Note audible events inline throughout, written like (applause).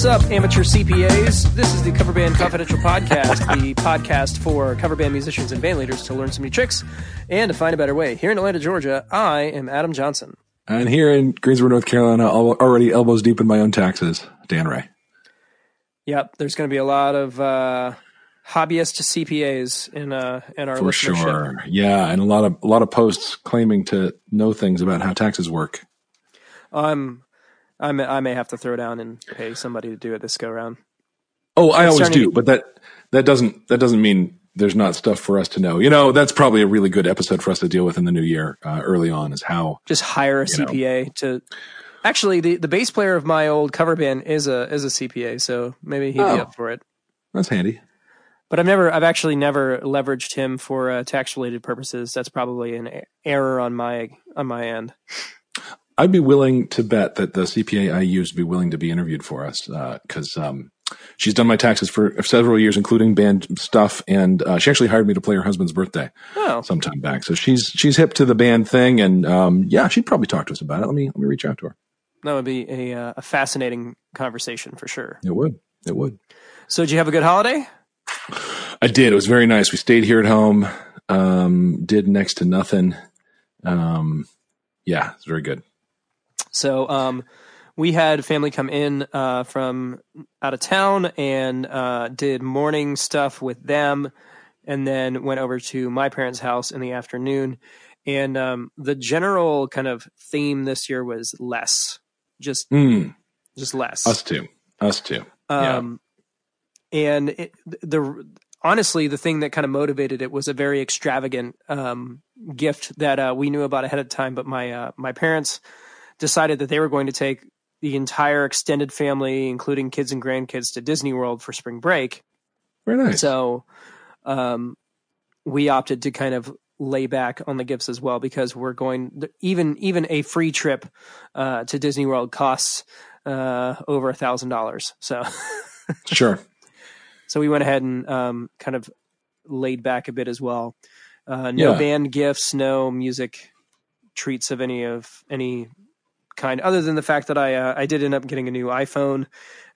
What's up, amateur CPAs? This is the Cover Band Confidential Podcast, the podcast for cover band musicians and band leaders to learn some new tricks and to find a better way. Here in Atlanta, Georgia, I am Adam Johnson. And here in Greensboro, North Carolina, already elbows deep in my own taxes, Dan Ray. Yep, there's going to be a lot of uh, hobbyist CPAs in uh, in our For listenership. sure. Yeah, and a lot of a lot of posts claiming to know things about how taxes work. I'm, I may, I may have to throw down and pay somebody to do it this go round. Oh, I always do, to- but that that doesn't that doesn't mean there's not stuff for us to know. You know, that's probably a really good episode for us to deal with in the new year, uh, early on, is how. Just hire a You know. CPA to. Actually, the, the bass player of my old cover band is a is a CPA, so maybe he'd Oh. be up for it. That's handy. But I've never, I've actually never leveraged him for uh, tax related purposes. That's probably an error on my on my end. I'd be willing to bet that the CPA I use would be willing to be interviewed for us because um, she's done my taxes for several years, including band stuff, and uh, she actually hired me to play her husband's birthday Oh, some time back. So she's she's hip to the band thing, and um, yeah, she'd probably talk to us about it. Let me let me reach out to her. that would be a uh, a fascinating conversation for sure. It would. It would. So, did you have a good holiday? I did. It was very nice. We stayed here at home. Um, did next to nothing. Um, yeah, it's very good. So, um, we had family come in uh, from out of town and uh, did morning stuff with them, and then went over to my parents' house in the afternoon. And um, the general kind of theme this year was less, just Mm, just less. us too. Us too. Yeah. Um, and it, the honestly, the thing that kind of motivated it was a very extravagant um, gift that uh, we knew about ahead of time. But my uh, my parents decided that they were going to take the entire extended family, including kids and grandkids, to Disney World for spring break. Very nice. So um, we opted to kind of lay back on the gifts as well because we're going even even a free trip uh, to Disney World costs uh, over a thousand dollars. So (laughs) sure. so we went ahead and um, kind of laid back a bit as well. Uh, no Yeah. band gifts, no music treats of any of any kind, other than the fact that I uh, I did end up getting a new iPhone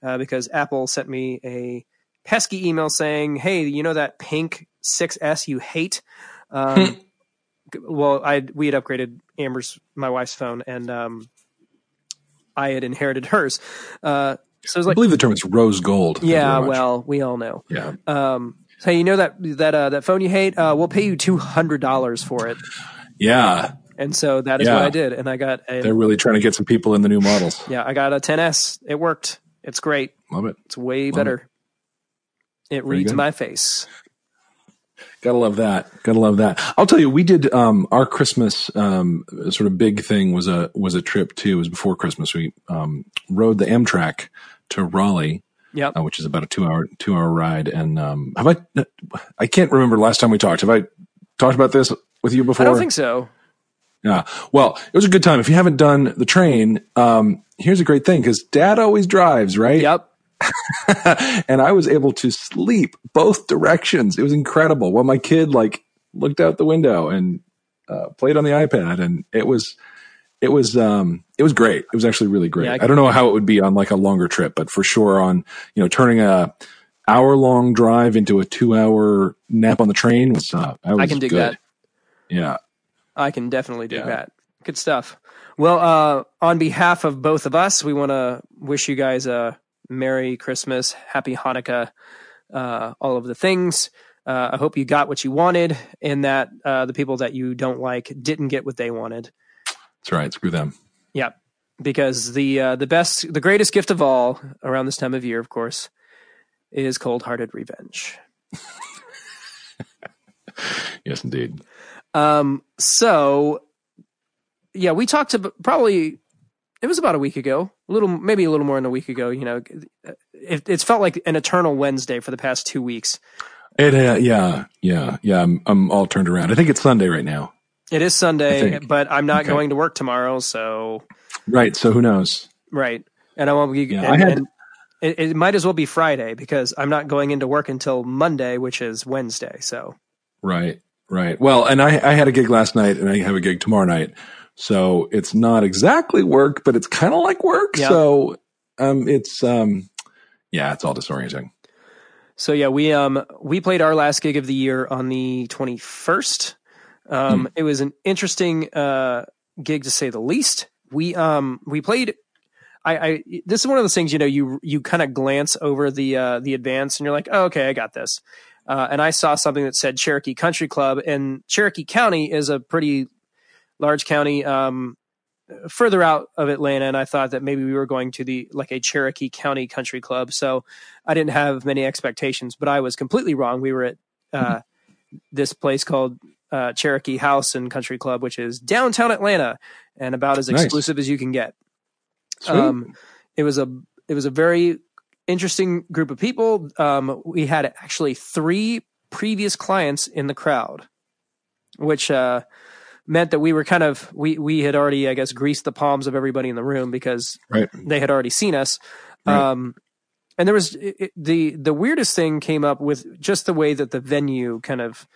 uh, because Apple sent me a pesky email saying, "Hey, you know that pink 6S you hate." Um, well, I we had upgraded Amber's my wife's phone, and um, I had inherited hers. Uh, so was I like, believe the term is rose gold. Yeah, well, we all know. yeah. Um, so you know that that uh, that phone you hate, uh, we'll pay you two hundred dollars for it, Yeah. And so that is Yeah. what I did, and I got a They're really trying to get some people in the new models. yeah, I got a 10s. It worked. It's great. Love it. It's way Love better. It, reads my face. Gotta love that. Gotta love that. I'll tell you, we did um, our Christmas um, sort of big thing was a was a trip too. It was before Christmas. We um, rode the Amtrak to Raleigh, Yep. uh, which is about a two hour two hour ride. And um, have I? I can't remember last time we talked. Have I talked about this with you before? I don't think so. Yeah. Well, it was a good time. If you haven't done the train, um, here's a great thing because Dad always drives, right? Yep. (laughs) and I was able to sleep both directions. It was incredible. While my kid like looked out the window and uh, played on the iPad, and it was it was um it was great. It was actually really great. Yeah, I I, don't know how it would be on like a longer trip, but for sure on you know turning a hour long drive into a two hour nap on the train was uh, I was can dig good. that. Yeah. I can definitely do Yeah. that. Good stuff. Well, uh, on behalf of both of us, we want to wish you guys a Merry Christmas, Happy Hanukkah, uh, all of the things. Uh, I hope you got what you wanted, and that uh, the people that you don't like didn't get what they wanted. That's right. Screw them. Yeah, because the uh, the best, the greatest gift of all around this time of year, of course, is cold-hearted revenge. (laughs) Yes, indeed. Um, so yeah, we talked to probably it was about a week ago, a little maybe a little more than a week ago. You know, it, it's felt like an eternal Wednesday for the past two weeks. It uh, yeah yeah yeah. I'm I'm all turned around. I think it's Sunday right now. It is Sunday, but I'm not Okay. going to work tomorrow, so Right. So who knows? right, and I won't be. Yeah, and, I had- it, it might as well be Friday because I'm not going into work until Monday, which is Wednesday. So Right. Right. Well, and I I had a gig last night, and I have a gig tomorrow night. So it's not exactly work, but it's kind of like work. Yeah. So um, it's um, yeah, it's all disorienting. So yeah, we um we played our last gig of the year on the 21st. Um, Hmm. It was an interesting uh gig to say the least. We um we played. I, I this is one of those things you know you you kind of glance over the uh, the advance and you're like oh, okay I got this, uh, and I saw something that said Cherokee Country Club and Cherokee County is a pretty large county um, further out of Atlanta, and I thought that maybe we were going to the like a Cherokee County Country Club, so I didn't have many expectations, but I was completely wrong. We were at uh, this place called uh, Cherokee House and Country Club, which is downtown Atlanta and about as Nice. exclusive as you can get. Sweet. Um, it was a it was a very interesting group of people. Um, we had actually three previous clients in the crowd, which uh, meant that we were kind of we we had already I guess greased the palms of everybody in the room because right. they had already seen us. Right. Um, and there was it, the the weirdest thing came up with just the way that the venue kind of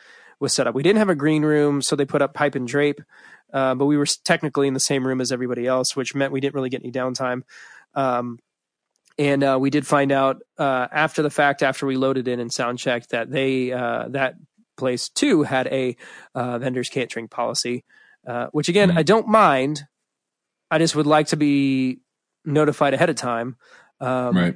was set up. We didn't have a green room, so they put up pipe and drape, uh, but we were technically in the same room as everybody else, which meant we didn't really get any downtime. Um, and uh, we did find out uh, after the fact, after we loaded in and sound checked, that they uh, that place too had a uh, vendors catering policy, uh, which again Mhm. I don't mind. I just would like to be notified ahead of time. Um, right.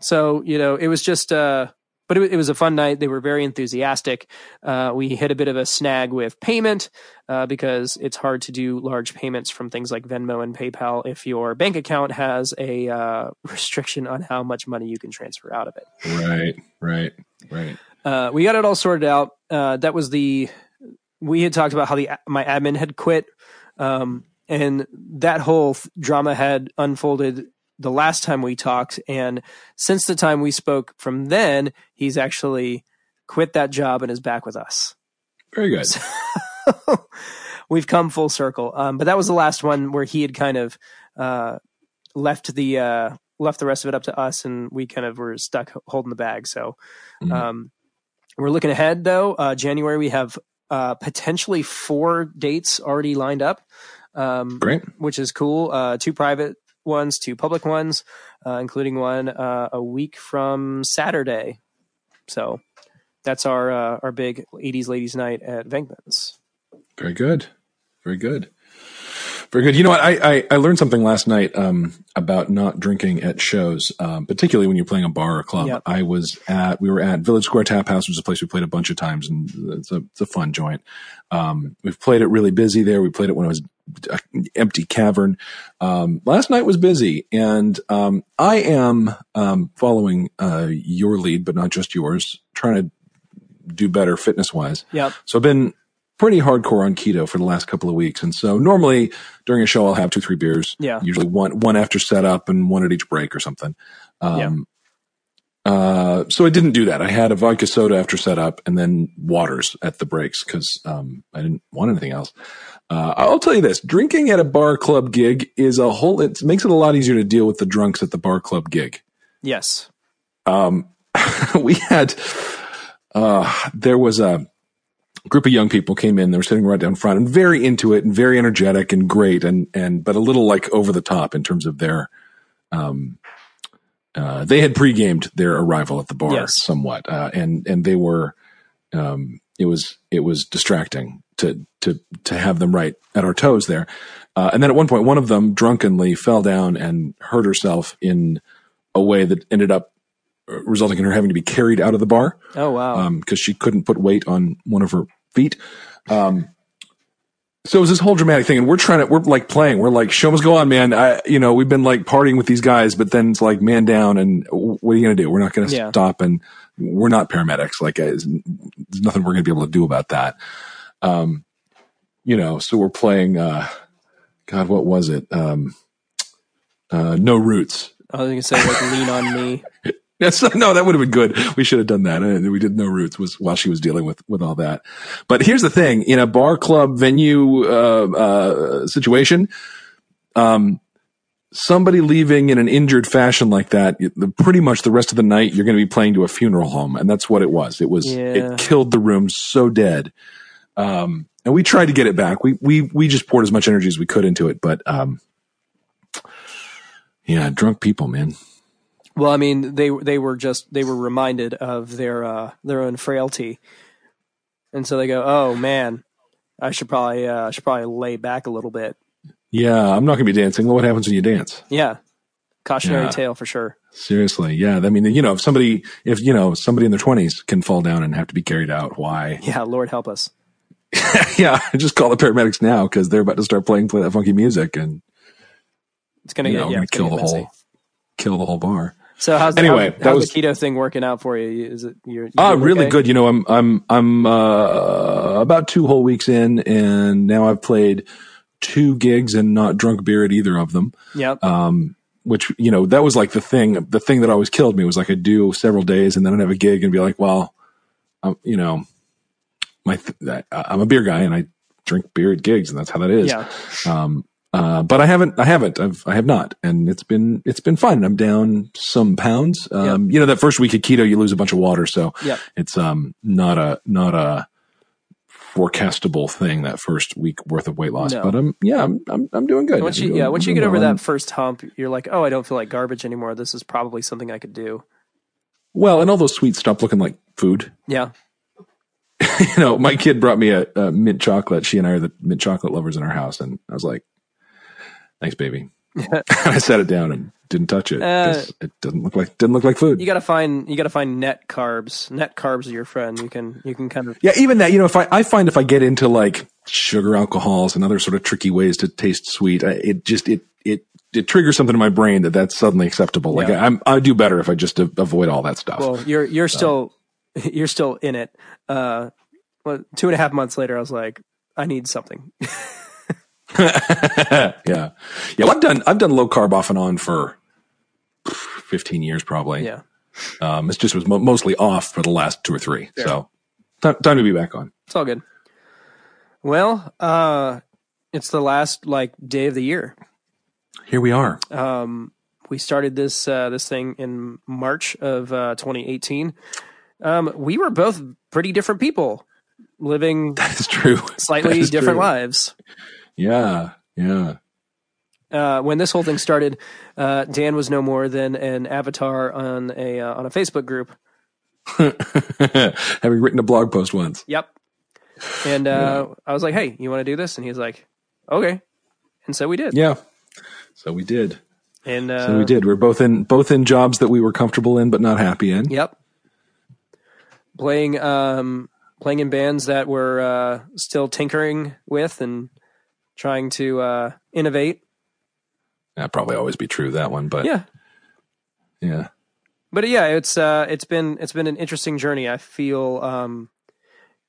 so you know, it was just, uh, but it, it was a fun night. They were very enthusiastic. Uh, we hit a bit of a snag with payment uh, because it's hard to do large payments from things like Venmo and PayPal if your bank account has a uh, (laughs) restriction on how much money you can transfer out of it. Right. Right. Right. Uh, we got it all sorted out. Uh, that was the we had talked about how the my admin had quit, um, and that whole th- drama had unfolded the last time we talked. And since the time we spoke from then, he's actually quit that job and is back with us. Very good. (laughs) We've come full circle. Um, but that was the last one where he had kind of uh, left the uh, left the rest of it up to us, and we kind of were stuck holding the bag. So. Mhm. Um, we're looking ahead though. Uh, January we have uh, potentially four dates already lined up, um, Great. which is cool. Uh, two private ones, two public ones, uh, including one uh, a week from Saturday. So that's our uh, our big '80s ladies' night at Venkman's. Very good. Very good. Very good. You know what? I, I, I learned something last night um, about not drinking at shows, um, particularly when you're playing a bar or a club. Yep. I was at, we were at Village Square Tap House, which is a place we played a bunch of times, and it's a, it's a fun joint. Um, we've played it really busy there. We played it when it was empty cavern. Um, last night was busy, and um, I am um, following uh, your lead, but not just yours, trying to do better fitness wise. Yep. So I've been pretty hardcore on keto for the last couple of weeks. And so normally during a show, I'll have two, three beers. Yeah. Usually one, one after setup and one at each break or something. Um, uh, so I didn't do that. I had a vodka soda after setup and then waters at the breaks because, um, I didn't want anything else. Uh, I'll tell you this, drinking at a bar club gig is a whole, it makes it a lot easier to deal with the drunks at the bar club gig Yes. um, (laughs) we had uh, there was a group of young people came in. They were sitting right down front and very into it and very energetic and great and and but a little like over the top in terms of their. Um, uh, they had pre-gamed their arrival at the bar Yes. somewhat, uh, and and they were. Um, it was it was distracting to to to have them right at our toes there, uh, and then at one point, one of them drunkenly fell down and hurt herself in a way that ended up uh, resulting in her having to be carried out of the bar Oh wow. because she couldn't put weight on one of her feet. Um, so it was this whole dramatic thing, and we're trying to, we're like playing, we're like, show must go on, man. I, you know, we've been like partying with these guys, but then it's like man down, and what are you gonna do? We're not gonna Yeah. stop, and we're not paramedics. Like, there's nothing we're gonna be able to do about that. Um, you know, so we're playing. uh God, what was it? Um, uh, no roots. I was gonna say like lean on me. (laughs) That's no, that would have been good. We should have done that. Uh, We did no roots was while she was dealing with with all that. But here's the thing: in a bar, club, venue uh, uh, situation, um, somebody leaving in an injured fashion like that, pretty much the rest of the night you're going to be playing to a funeral home, and that's what it was. It was Yeah. it killed the room so dead. Um, and we tried to get it back. We we we just poured as much energy as we could into it, but um, yeah, drunk people, man. Well, I mean, they they were just they were reminded of their uh, their own frailty, and so they go, "Oh man, I should probably uh, I should probably lay back a little bit." Yeah, I'm not going to be dancing. What happens when you dance? Yeah, cautionary Yeah. tale for sure. Seriously, yeah. I mean, you know, if somebody, if you know, somebody in their 20s can fall down and have to be carried out, why? (laughs) Yeah, Lord help us. yeah, (laughs) just call the paramedics now because they're about to start playing play that funky music and It's you know, yeah, kill the messy. whole, kill the whole bar. So how's Anyway, how's, that how's was- the keto thing working out for you? Is it you're, you Ah, really okay? good. You know, I'm I'm I'm uh, about two whole weeks in, and now I've played two gigs and not drunk beer at either of them. Yep. Um, which you know that was like the thing. The thing that always killed me was like I'd do several days and then I'd have a gig and be like, well, um, you know, my th- I'm a beer guy and I drink beer at gigs and that's how that is. yeah. Um, uh, but I haven't, I haven't, I've, I have not, and it's been, it's been fun. I'm down some pounds. Um, you know, that first week of keto, you lose a bunch of water, so Yep. it's um not a not a forecastable thing that first week worth of weight loss. No. But I'm, yeah, I'm, I'm, I'm doing good. Once you doing- yeah, once you get over well. That first hump, you're like, oh, I don't feel like garbage anymore. This is probably something I could do. well, and all those sweets stop looking like food. Yeah. (laughs) you know, my kid brought me a, a mint chocolate. She and I are the mint chocolate lovers in our house, and I was like, "Thanks, baby." (laughs) I set it down and didn't touch it. 'cause it doesn't look like didn't look like food. You gotta find you gotta find net carbs. Net carbs are your friend. You can you can kind of Yeah, even that, you know, if I, I find if I get into like sugar alcohols and other sort of tricky ways to taste sweet, I, it just, it, it, it triggers something in my brain that that's suddenly acceptable. Like Yeah. I'm, I do better if I just a- avoid all that stuff. well, you're you're still (laughs) you're still in it. Uh, well, two and a half months later, I was like, I need something. (laughs) (laughs) yeah. Yeah. Well, I've done, I've done low carb off and on for 15 years probably. yeah, Um, it's just was mo- mostly off for the last two or three. So time, time to be back on. it's all good. Well, uh, it's the last like day of the year. Here we are. Um, we started this uh, this thing in March of uh, 2018. Um, we were both pretty different people, living (laughs) That's true. slightly That is different true. lives. Yeah. Yeah. Uh, when this whole thing started, uh, Dan was no more than an avatar on a uh, on a Facebook group. (laughs) Having written a blog post once. Yep. And uh, I was like, "Hey, you want to do this?" And he's like, "Okay." And so we did. Yeah. So we did. And uh, So we did. We're both in both in jobs that we were comfortable in but not happy in. Yep. Playing um playing in bands that we're uh still tinkering with and trying to uh innovate. That'd probably always be true that one, but Yeah. yeah. But yeah, it's uh it's been it's been an interesting journey. I feel um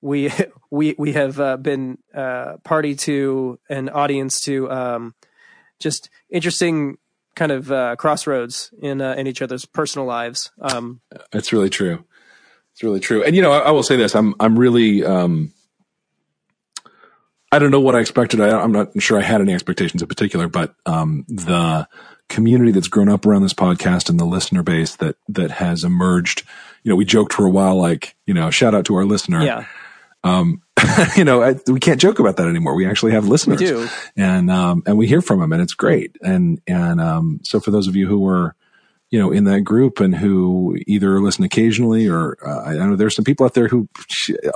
we (laughs) we we have uh, been uh party to an audience to um just interesting kind of uh crossroads in uh, in each other's personal lives. Um It's really true. It's really true. And you know, I, I will say this: I'm I'm really um, I don't know what I expected. I, I'm not sure I had any expectations in particular, but um, the community that's grown up around this podcast and the listener base that that has emerged. You know, we joked for a while, like you know, shout out to our listener. yeah, (laughs) you know, I, we can't joke about that anymore. We actually have listeners, do. and um, and we hear from them, and it's great. And and um, so for those of you who were, you know, in that group and who either listen occasionally or uh, I know there's some people out there who,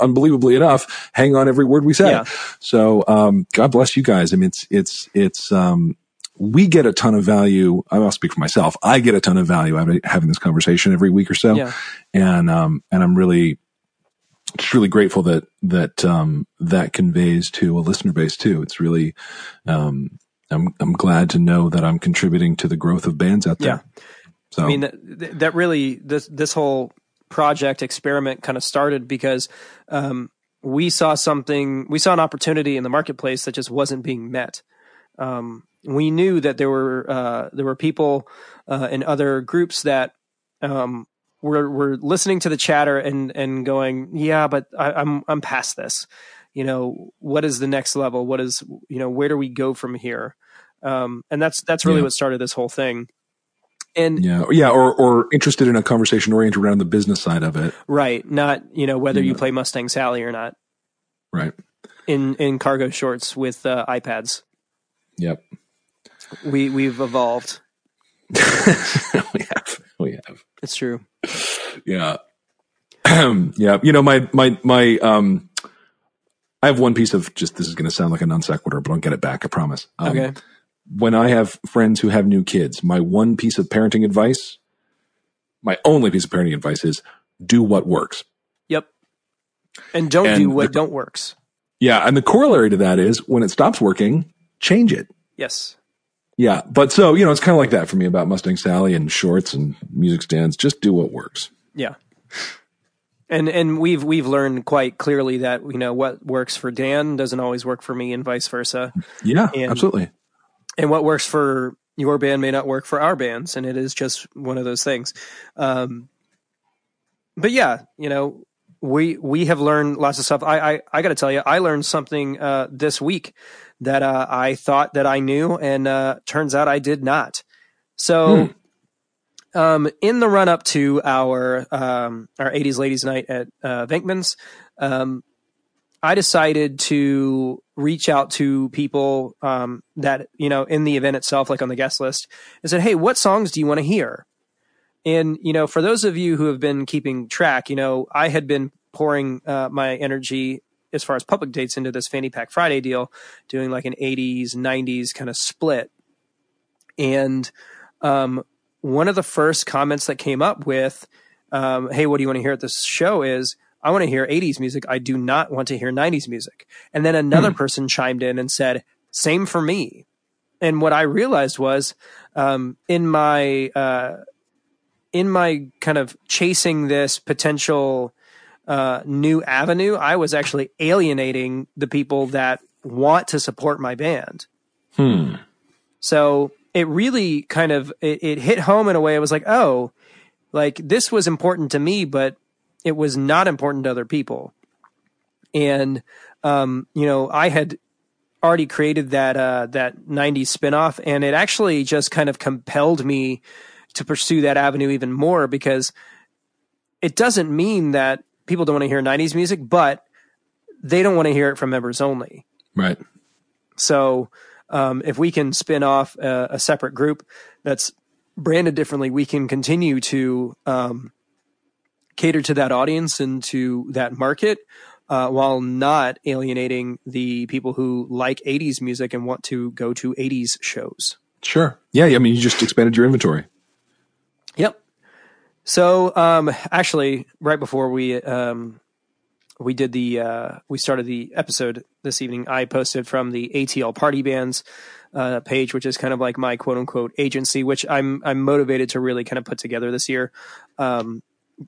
unbelievably enough, hang on every word we say. Yeah. So um, God bless you guys. I mean, it's it's it's. Um, we get a ton of value. I'll speak for myself. I get a ton of value out of having this conversation every week or so Yeah. and um and I'm really just really grateful that that um that conveys to a listener base too. It's really um I'm I'm glad to know that I'm contributing to the growth of bands out there. So I mean, that, that really this this whole project experiment kind of started because um, we saw something, we saw an opportunity in the marketplace that just wasn't being met. Um, we knew that there were uh, there were people uh, in other groups that um, were were listening to the chatter and and going, yeah, but I, I'm I'm past this. You know, what is the next level? What is you know, where do we go from here? Um, and that's that's really Yeah. what started this whole thing. And yeah, yeah, or or interested in a conversation oriented around the business side of it, Right. Not, you know, whether you play Mustang Sally or not right? in, in cargo shorts with uh, iPads. Yep, We, we've evolved. (laughs) we have we we have. It's true. Yeah. (clears throat) yeah. You know, my, my, my, um, I have one piece of just, this is going to sound like a non sequitur, but I'll get it back. I promise. Um, Okay. When I have friends who have new kids, my one piece of parenting advice, my only piece of parenting advice is do what works. Yep. And don't And do what the- don't works. Yeah. And the corollary to that is when it stops working, change it. Yes. Yeah. But so, you know, it's kind of like that for me about Mustang Sally and shorts and music stands. Just do what works. Yeah. And and we've we've learned quite clearly that you know what works for Dan doesn't always work for me and vice versa. Yeah. And- absolutely. And what works for your band may not work for our bands and it is just one of those things. Um, but yeah you know we we have learned lots of stuff. I i, I got to tell you i learned something uh, this week that uh, i thought that i knew and uh, turns out i did not. So um, in the run up to our um, our 80s ladies night at uh, Venkman's, um, I decided to reach out to people um, that you know in the event itself, like on the guest list, and said, "Hey, what songs do you want to hear?" And you know, for those of you who have been keeping track, you know, I had been pouring uh, my energy as far as public dates into this Fanny Pack Friday deal, doing like an '80s '90s kind of split, and um, one of the first comments that came up with, um, "Hey, what do you want to hear at this show?" is I want to hear 80s music. I do not want to hear 90s music. And then another person chimed in and said, same for me. And what I realized was, um, in my, uh, in my kind of chasing this potential, uh, new avenue, I was actually alienating the people that want to support my band. Hmm. So it really kind of, it, it hit home in a way. It was like, oh, like this was important to me, but it was not important to other people. And um, you know, I had already created that uh, that '90s spinoff, and it actually just kind of compelled me to pursue that avenue even more because it doesn't mean that people don't want to hear '90s music, but they don't want to hear it from members only. Right. So um, if we can spin off a, a separate group that's branded differently, we can continue to um, cater to that audience and to that market uh, while not alienating the people who like 80s music and want to go to 80s shows. Sure. Yeah. I mean, you just expanded your inventory. Yep. So um, actually, right before we um, we did the uh, we started the episode this evening, I posted from the ATL Party Bands uh, page, which is kind of like my quote unquote agency, which I'm I'm motivated to really kind of put together this year. Um,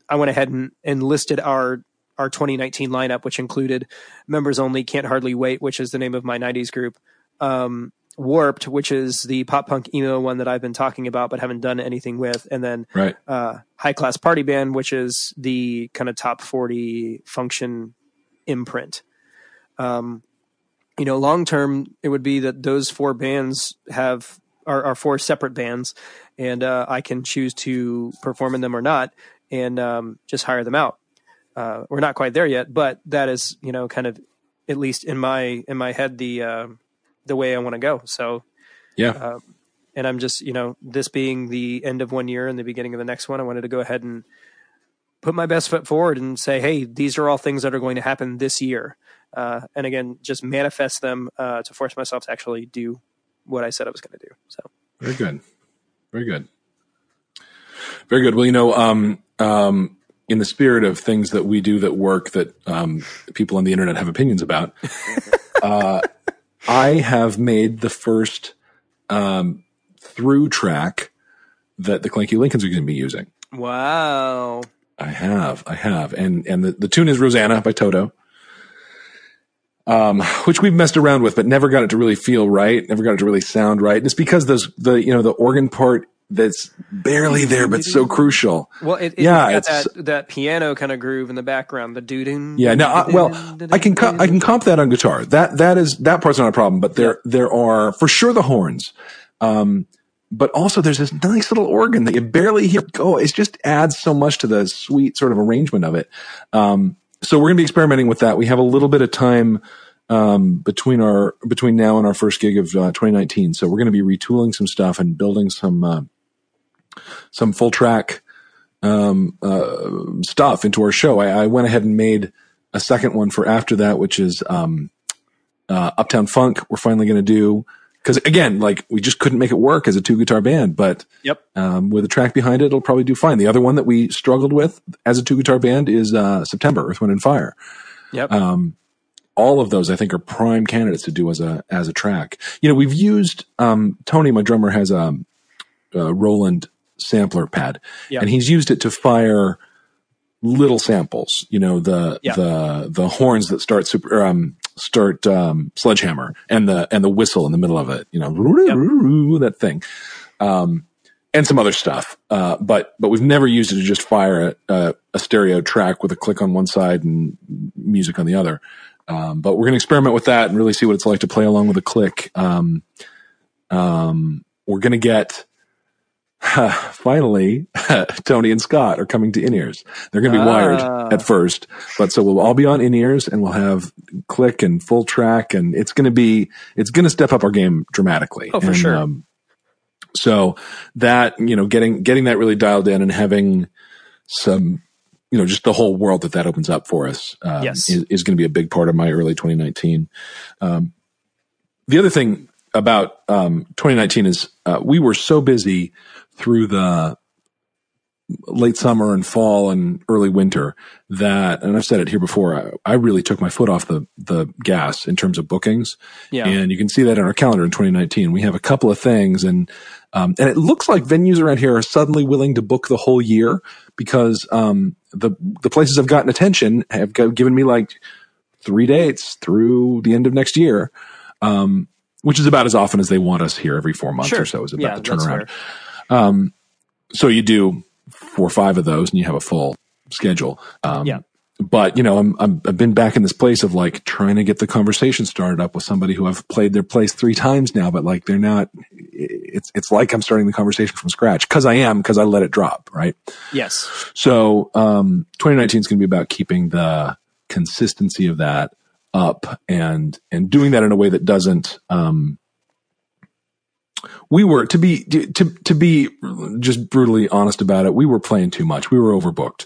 I went ahead and, and listed our our 2019 lineup, which included members only, can't hardly wait, which is the name of my 90s group. Um, Warped, which is the pop punk emo one that I've been talking about but haven't done anything with, and then Right. uh, High Class Party Band, which is the kind of top 40 function imprint. Um, you know, long term, it would be that those four bands have are, are four separate bands, and uh, I can choose to perform in them or not, and um, just hire them out. Uh, we're not quite there yet, but that is, you know, kind of at least in my in my head the uh, the way I want to go. So Yeah. and I'm just, you know, this being the end of one year and the beginning of the next one, I wanted to go ahead and put my best foot forward and say, hey, these are all things that are going to happen this year. Uh, and again, just manifest them uh, to force myself to actually do what I said I was going to do. So, Very good. Very good. Very good. Well, you know, um, um, in the spirit of things that we do that work that um, people on the internet have opinions about, (laughs) uh, I have made the first um, through track that the Clanky Lincolns are going to be using. wow. I have, I have, and and the, the tune is Rosanna by Toto, um, which we've messed around with, but never got it to really feel right, never got it to really sound right. And it's because those the you know the organ part that's barely there, but so crucial. Well, it, it, Yeah, it's it's- that, that piano kind of groove in the background, the doo. Yeah, no, I, well, I can co- I can comp that on guitar. That that is that part's not a problem, but there there are for sure the horns. Um, but also there's this nice little organ that you barely hear go. It just adds so much to the sweet sort of arrangement of it. Um, so we're going to be experimenting with that. We have a little bit of time um, between our between now and our first gig of uh, 2019. So we're going to be retooling some stuff and building some uh, some full track um, uh, stuff into our show. I, I, went ahead and made a second one for after that, which is um, uh, Uptown Funk. We're finally going to do because again, like we just couldn't make it work as a two guitar band, but yep. Um, with a track behind it, it'll probably do fine. The other one that we struggled with as a two guitar band is uh, September, Earth, Wind, and Fire. Yep. Um, all of those I think are prime candidates to do as a as a track. You know, we've used um, Tony, my drummer, has a, a Roland sampler pad, yep. and he's used it to fire little samples. You know, the yep. the the horns that start super um, start um, sledgehammer and the and the whistle in the middle of it. You know, yep. that thing. Um, and some other stuff. Uh, but but we've never used it to just fire a, a, stereo track with a click on one side and music on the other. Um, but we're going to experiment with that and really see what it's like to play along with a click. Um, um, we're going to get (sighs) finally (laughs) Tony and Scott are coming to in ears. They're going to be wired ah. at first, but so we'll all be on in ears and we'll have click and full track, and it's going to be it's going to step up our game dramatically. Oh, for and, sure. Um, so that you know, getting getting that really dialed in and having some you know, just the whole world that that opens up for us um, yes. is, is going to be a big part of my early 2019. Um, the other thing about um, 2019 is uh, we were so busy through the late summer and fall and early winter that, and I've said it here before, I, I, really took my foot off the, the gas in terms of bookings. Yeah. And you can see that in our calendar in 2019. We have a couple of things and, um, and it looks like venues around here are suddenly willing to book the whole year because, um, the, the places I've gotten attention have given me like three dates through the end of next year. Um, which is about as often as they want us here every four months sure. or so is about yeah, the turnaround. Um, so you do four or five of those and you have a full schedule. Um, yeah. But you know, I'm, I'm I've been back in this place of like trying to get the conversation started up with somebody who I've played their place three times now, but like they're not. It's it's like I'm starting the conversation from scratch because I am because I let it drop, right? Yes. So um, 2019 is going to be about keeping the consistency of that up and and doing that in a way that doesn't um, we were to be to to be just brutally honest about it. We were playing too much. We were overbooked.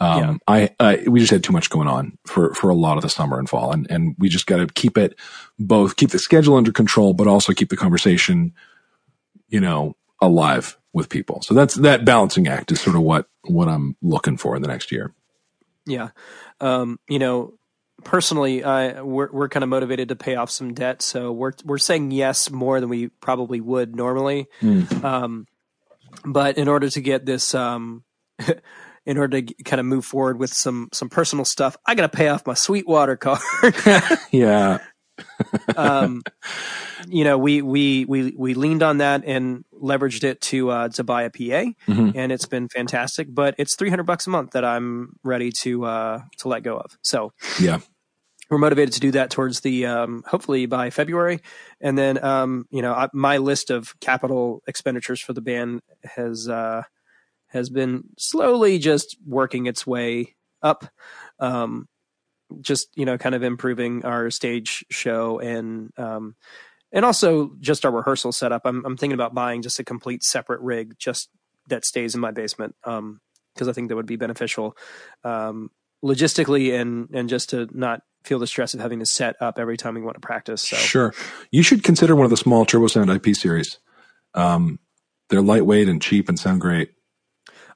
Um, yeah. I, we just had too much going on for for a lot of the summer and fall, and and we just got to keep it both keep the schedule under control, but also keep the conversation, you know, alive with people. So that's that balancing act is sort of what what I'm looking for in the next year. Yeah, um, you know, personally, uh, we're we're kind of motivated to pay off some debt, so we're we're saying yes more than we probably would normally. Mm. Um, but in order to get this, um, (laughs) in order to kind of move forward with some some personal stuff, I got to pay off my Sweetwater card. (laughs) (laughs) yeah. um, you know, we we we we leaned on that and leveraged it to uh, to buy a PA, mm-hmm. and it's been fantastic. But it's three hundred bucks a month that I'm ready to uh, to let go of. So yeah, we're motivated to do that towards the um, hopefully by February, and then um, you know I, my list of capital expenditures for the band has uh, has been slowly just working its way up. Um, just you know, kind of improving our stage show and um, and also just our rehearsal setup. I'm I'm thinking about buying just a complete separate rig just that stays in my basement Um, because um, I think that would be beneficial um, logistically and and just to not feel the stress of having to set up every time we want to practice. So. Sure, you should consider one of the small Turbosound IP series. Um, they're lightweight and cheap and sound great.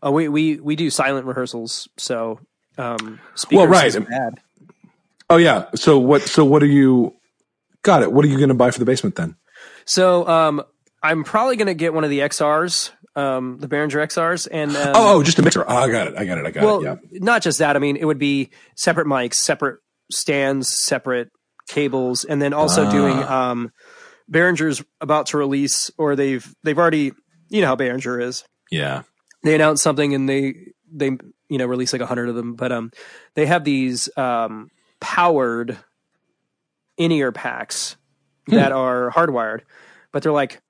Oh, we we we do silent rehearsals, so um, well, right. Oh yeah. So what? So what are you? Got it. What are you going to buy for the basement then? So um, I'm probably going to get one of the XRs, um, the Behringer XRs, and um, oh, oh, just a mixer. Oh, I got it. I got it. I got well, it. Yeah. Not just that. I mean, it would be separate mics, separate stands, separate cables, and then also doing ah. um, Behringer's about to release, or they've they've already, you know how Behringer is. Yeah. They announce something and they they you know release like a hundred of them, but um, they have these um powered in ear packs hmm. that are hardwired, but they're like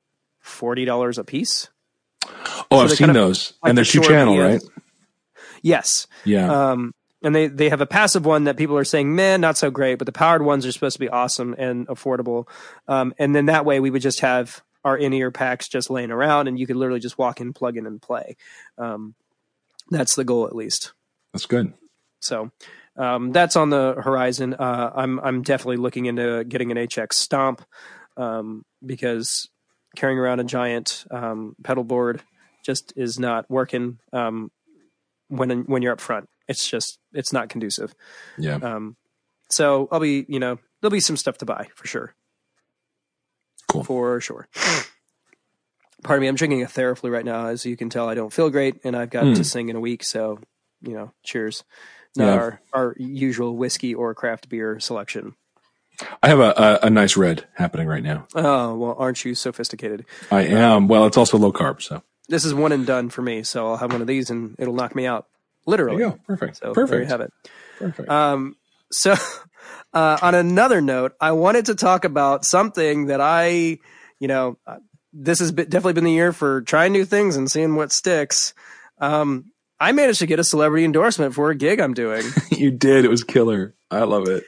forty dollars a piece. Oh, so I've seen those, like and they're two channel, right? Yes. Yeah. Um, and they they have a passive one that people are saying, man, not so great, but the powered ones are supposed to be awesome and affordable. Um, and then that way we would just have our in ear packs just laying around, and you could literally just walk in, plug in, and play. Um, That's the goal, at least. That's good. So um, that's on the horizon. Uh, I'm I'm definitely looking into getting an HX Stomp um, because carrying around a giant um, pedal board just is not working um, when when you're up front. It's just it's not conducive. Yeah. Um, so I'll be you know there'll be some stuff to buy for sure. Cool. For sure. Pardon me, I'm drinking a Theraflu right now. As you can tell, I don't feel great, and I've got Mm. to sing in a week. So, you know, cheers. Not Yeah. our, our usual whiskey or craft beer selection. I have a, a, a nice red happening right now. Oh, well, aren't you sophisticated? I am. Well, it's also low carb, so This is one and done for me. So I'll have one of these and it'll knock me out. Literally. go. Perfect. So there you have it. Perfect. Um, so, (laughs) uh, on another note, I wanted to talk about something that I, you know, uh, this has been, definitely been the year for trying new things and seeing what sticks. Um, I managed to get a celebrity endorsement for a gig I'm doing. (laughs) you did. It was killer. I love it.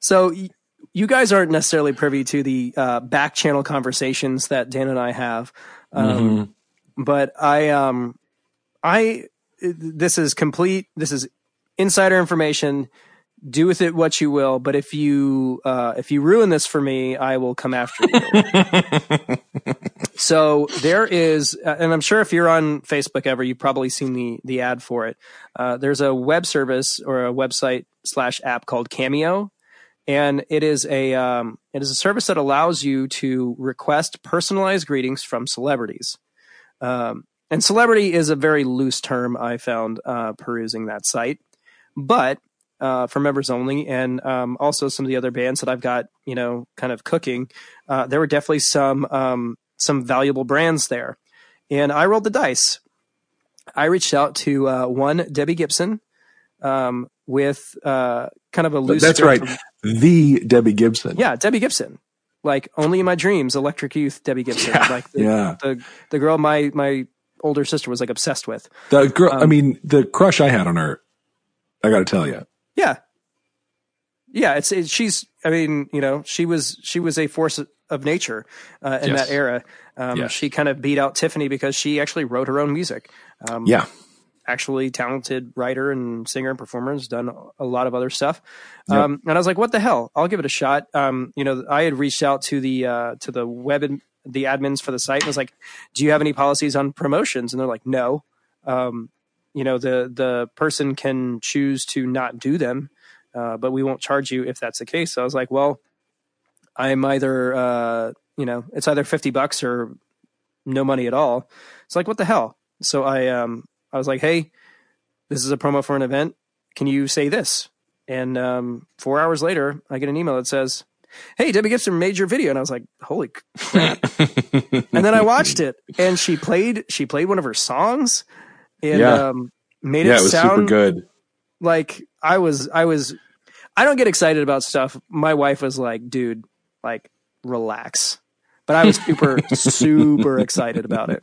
So y- you guys aren't necessarily privy to the uh, back channel conversations that Dan and I have, um, but I, um, I, this is complete. This is insider information. Do with it what you will. But if you uh, if you ruin this for me, I will come after you. (laughs) so there is, uh, and I'm sure if you're on Facebook ever, you've probably seen the the ad for it. Uh, there's a web service or a website slash app called Cameo, and it is a um, it is a service that allows you to request personalized greetings from celebrities. Um, and celebrity is a very loose term I found uh, perusing that site, but uh, for members only, and um, also some of the other bands that I've got, you know, kind of cooking. Uh, there were definitely some um, some valuable brands there, and I rolled the dice. I reached out to uh, one Debbie Gibson um, with uh, kind of a loose. That's right. from- The Debbie Gibson. yeah, Debbie Gibson. Like only in my dreams, Electric Youth, Debbie Gibson. Yeah, like the, yeah. the the girl my my older sister was like obsessed with. The girl. I Um, mean, the crush I had on her. I got to tell you. Yeah, yeah. It's it, she's. I mean, you know, she was she was a force of nature uh, in Yes. that era. Um, Yes. She kind of beat out Tiffany because she actually wrote her own music. Um, Yeah. actually talented writer and singer and performer has done a lot of other stuff Yep. um, and i was like what the hell i'll give it a shot um, you know i had reached out to the uh, to the web and the admins for the site and was like do you have any policies on promotions? And they're like no. Um, you know the the person can choose to not do them uh, but we won't charge you if that's the case. So i was like well i'm either uh, you know it's either 50 bucks or no money at all. It's like what the hell? So i um i was like hey this is a promo for an event. Can you say this? And um four hours later i get an email that says hey debbie gibson made your video and i was like holy crap (laughs) and then i watched it and she played she played one of her songs and Yeah. um made yeah, it it was sound super good. like I was I was I don't get excited about stuff. My wife was like, dude, like relax. But I was super (laughs) super excited about it.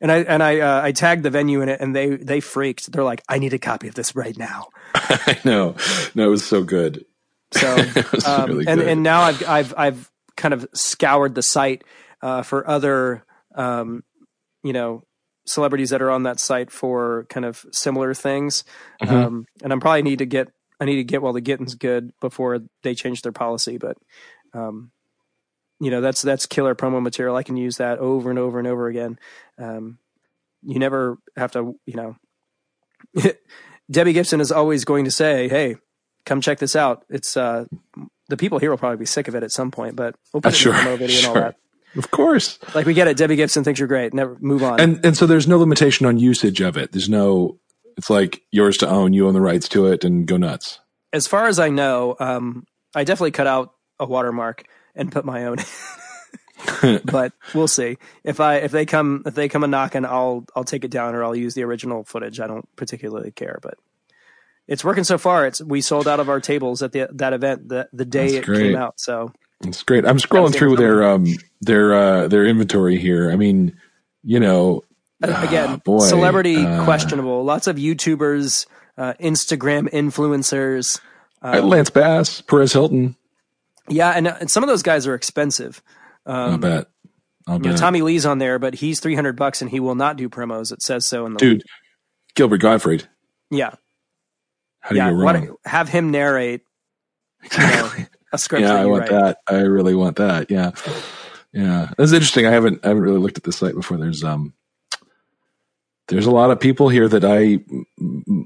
And I and I uh, I tagged the venue in it and they they freaked. They're like, I need a copy of this right now. (laughs) I know. No, it was so good. So (laughs) um, really and and now I've I've I've kind of scoured the site uh, for other um, you know celebrities that are on that site for kind of similar things. Mhm. Um, and I'm probably need to get I need to get while the getting's good before they change their policy. But um, you know that's that's killer promo material. I can use that over and over and over again. Um, you never have to you know. (laughs) Debbie Gibson is always going to say, "Hey, come check this out." It's uh, the people here will probably be sick of it at some point, but we'll put Uh, it sure, in the promo video and all that. Of course. Like we get it. Debbie Gibson thinks you're great. Never move on. And and so there's no limitation on usage of it. There's no it's like yours to own, you own the rights to it and go nuts. as far as I know, um, I definitely cut out a watermark and put my own. (laughs) but we'll see if I if they come if they come a knocking, I'll I'll take it down or I'll use the original footage. I don't particularly care, but it's working so far. It's we sold out of our tables at the that event the the day That's it great. came out. So It's great. I'm scrolling through their um their uh their inventory here. I mean, you know, ah, again, boy, celebrity uh, questionable. Lots of YouTubers, uh, Instagram influencers. uh, Lance Bass, Perez Hilton. Yeah, and, and some of those guys are expensive. I Um, bet. I'll You know, bet. Tommy Lee's on there, but he's three hundred bucks and he will not do promos. It says so in the Dude, Gilbert Gottfried. Yeah, How do yeah. you go What, have him narrate Exactly. a script yeah, I you want write. that. I really want that. Yeah, yeah. That's interesting. I haven't I haven't really looked at this site before. There's um, there's a lot of people here that I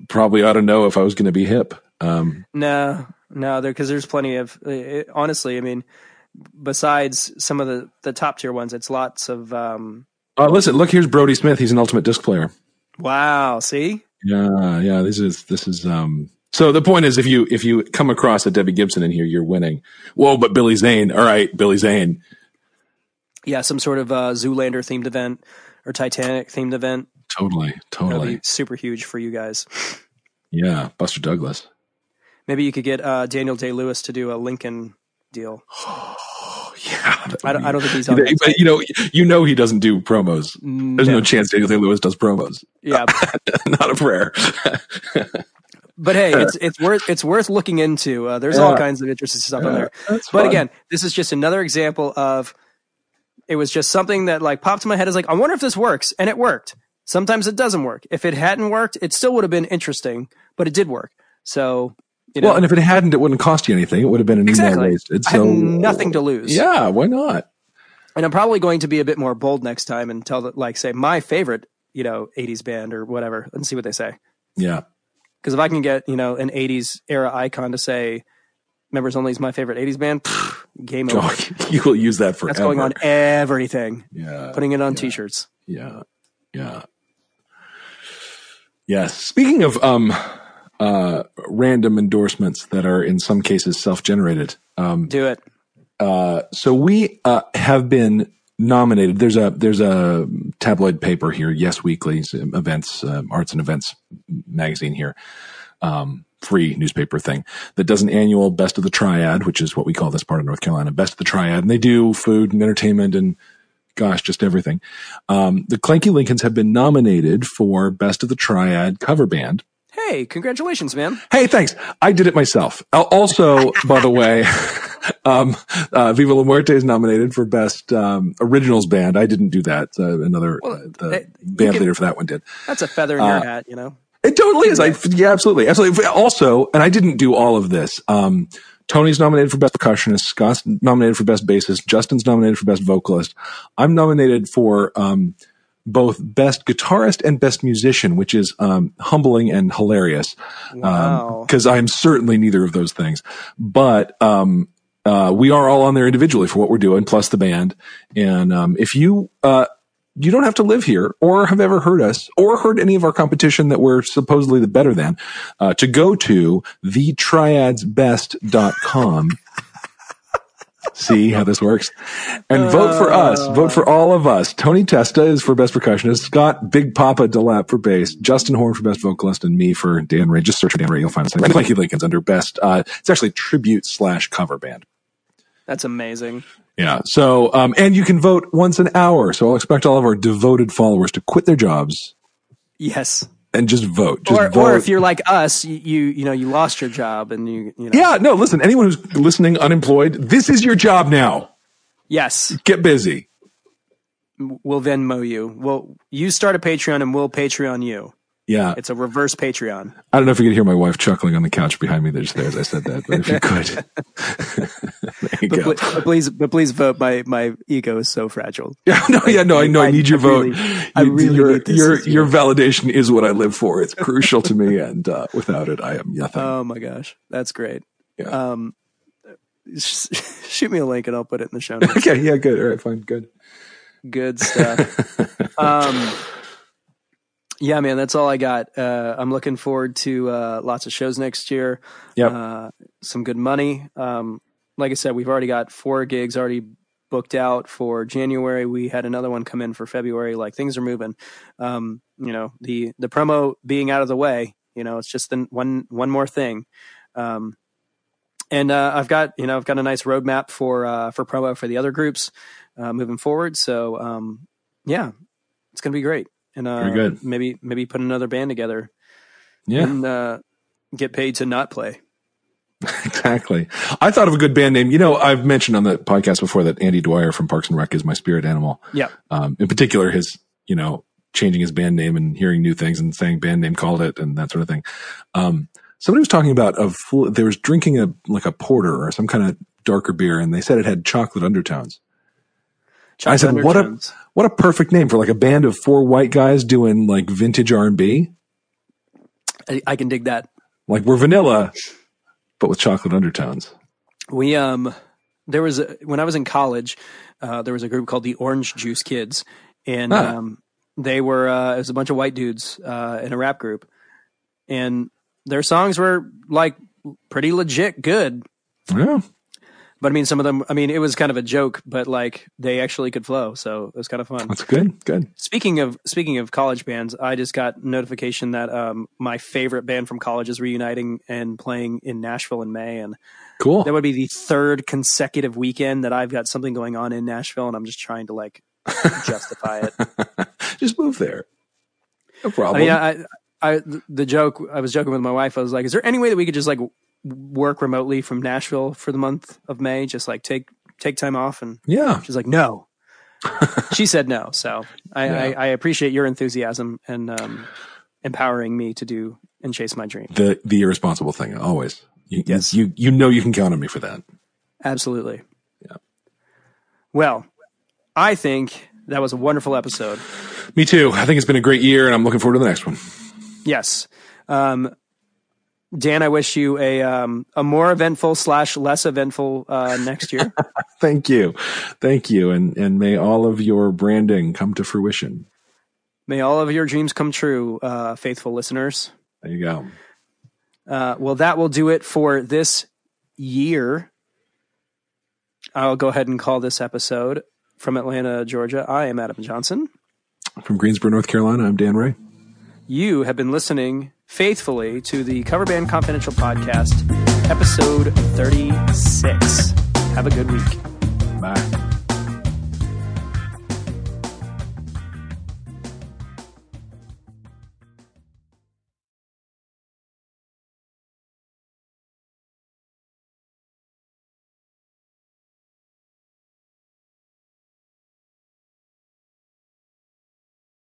probably ought to know if I was going to be hip. Um, No, no, there because there's plenty of. It, honestly, I mean, besides some of the the top tier ones, it's lots of. um oh, listen, look, here's Brodie Smith. He's an ultimate disc player. Wow, see, Yeah, yeah. This is this is um. So the point is, if you if you come across a Debbie Gibson in here, you're winning. Whoa, but Billy Zane. All right, Billy Zane. yeah, some sort of uh, Zoolander themed event or Titanic themed event. Totally, totally. be super huge for you guys. Yeah, Buster Douglas. Maybe you could get uh, Daniel Day Lewis to do a Lincoln deal. (gasps) (gasps) Yeah, I don't, I don't think he's on. be- but you know, you know, he doesn't do promos. There's no, No. chance Daniel Day Lewis does promos. Yeah, (laughs) Not a prayer. (laughs) but hey, it's it's worth it's worth looking into. Uh, there's all kinds of interesting stuff on Yeah, there. But fun. again, this is just another example of it was just something that like popped in my head Is like, I wonder if this works, and it worked. Sometimes it doesn't work. If it hadn't worked, it still would have been interesting, but it did work. So you know, well, and if it hadn't, it wouldn't cost you anything. It would have been an Exactly. email wasted. I have So nothing to lose. Yeah, why not? and I'm probably going to be a bit more bold next time and tell that like say my favorite you know 80s band or whatever and see what they say. Yeah, Because if I can get you know an 80s era icon to say members only is my favorite 80s band, pff, game over. Oh, (laughs) you will use that for That's going on everything. Yeah, Putting it on t-shirts. yeah, yeah. Yes. Speaking of um, uh, random endorsements that are in some cases self-generated, um, Do it. uh, so we uh, have been nominated. There's a there's a tabloid paper here, Yes Weekly's events, uh, arts and events magazine here, um, free newspaper thing that does an annual Best of the Triad, which is what we call this part of North Carolina, Best of the Triad, and they do food and entertainment and gosh, just everything. Um, the Clanky Lincolns have been nominated for Best of the Triad cover band. Hey, congratulations, man. Hey, thanks. I did it myself. Also, (laughs) by the way, (laughs) um, uh, Viva La Muerte is nominated for best um, originals band. I didn't do that. Uh, another Well, uh, the band can- leader for that one did. That's a feather in your hat, you know. It totally is. I yeah, absolutely, absolutely. Also, and I didn't do all of this. Um, Tony's nominated for best percussionist. Scott's nominated for best bassist. Justin's nominated for best vocalist. I'm nominated for um, both best guitarist and best musician, which is um, humbling and hilarious Wow. because I'm certainly neither of those things. But um, uh, we are all on there individually for what we're doing, plus the band. And um, if you uh, you don't have to live here or have ever heard us or heard any of our competition that we're supposedly the better than, uh, to go to thetriadsbest.com. See how this works? And vote for us. Vote for all of us. Tony Testa is for best percussionist. Scott Big Papa Delap for bass. Justin Horn for best vocalist, and me for Dan Ray. Just search for Dan Ray. You'll find us. Clanky Lincoln's under best. Uh, it's actually tribute slash cover band. That's amazing. Yeah. So, um, and you can vote once an hour. So I'll expect all of our devoted followers to quit their jobs Yes. And just vote. Just Or, vote. or if you're like us, you, you know you lost your job and you you know yeah, no, listen, anyone who's listening unemployed, this is your job now. yes Get busy. we'll then Venmo you. We'll you start a Patreon and we'll Patreon you. Yeah. It's a reverse Patreon. I don't know if you could hear my wife chuckling on the couch behind me just there as I said that, but if you could. (laughs) you But, go. but please, but please vote. My my ego is so fragile. (laughs) Yeah, no, yeah, no, I know. I, I- need your I vote. really- I really your, need this your, this your validation is what I live for. It's crucial to me, and uh, without it, I am nothing. Oh my gosh, that's great. Yeah. Um, (laughs) shoot me a link and I'll put it in the show (laughs) notes. okay, yeah, good. All right, fine, good. Good stuff. um, yeah, man, that's all I got. Uh, I'm looking forward to uh, lots of shows next year. Yep. Uh, some good money. Um, like I said, we've already got four gigs already booked out for January. We had another one come in for February. Like things are moving. Um, you know, the the promo being out of the way. You know, it's just the one one more thing. Um, and uh, I've got you know I've got a nice roadmap for uh, for promo for the other groups uh, moving forward. So um, yeah, it's gonna be great. And uh, Very good. Maybe maybe put another band together Yeah, and uh, get paid to not play. (laughs) exactly. I thought of a good band name. You know, I've mentioned on the podcast before that Andy Dwyer from Parks and Rec is my spirit animal. Yeah. Um, in particular, his, you know, changing his band name and hearing new things and saying band name called it and that sort of thing. Um, somebody was talking about a full, they was drinking a, like a porter or some kind of darker beer and they said it had chocolate undertones. Chocolate I said, what a, what a perfect name for like a band of four white guys doing like vintage R&B. I, I can dig that. Like we're vanilla, but with chocolate undertones. We um there was a, when I was in college, uh, there was a group called the Orange Juice Kids, and Ah. um, they were uh, it was a bunch of white dudes uh, in a rap group, and their songs were like pretty legit good. Yeah. But I mean, some of them. I mean, it was kind of a joke, but like they actually could flow, so it was kind of fun. That's good. Good. Speaking of speaking of college bands, I just got notification that um, my favorite band from college is reuniting and playing in Nashville in May, and Cool. that would be the third consecutive weekend that I've got something going on in Nashville, and I'm just trying to like justify it. (laughs) Just move there. No I problem. mean, I, I the joke I was joking with my wife. I was like, "Is there any way that we could just like work remotely from Nashville for the month of May? Just like take take time off?" And yeah. she's like, "No." (laughs) she said no. So I, Yeah. I, I appreciate your enthusiasm and um, empowering me to do and chase my dream. The the irresponsible thing always. You, Yes. You you know you can count on me for that. Absolutely. Yeah. Well, I think that was a wonderful episode. Me too. I think it's been a great year, and I'm looking forward to the next one. Yes. Um, Dan, I wish you a um, a more eventful slash less eventful uh, next year. (laughs) Thank you, thank you, and and may all of your branding come to fruition. May all of your dreams come true, uh, faithful listeners. There you go. Uh, well, that will do it for this year. I'll go ahead and call this episode from Atlanta, Georgia. I am Adam Johnson. From Greensboro, North Carolina, I'm Dan Ray. You have been listening faithfully to the Cover Band Confidential podcast, episode 36. Have a good week. Bye.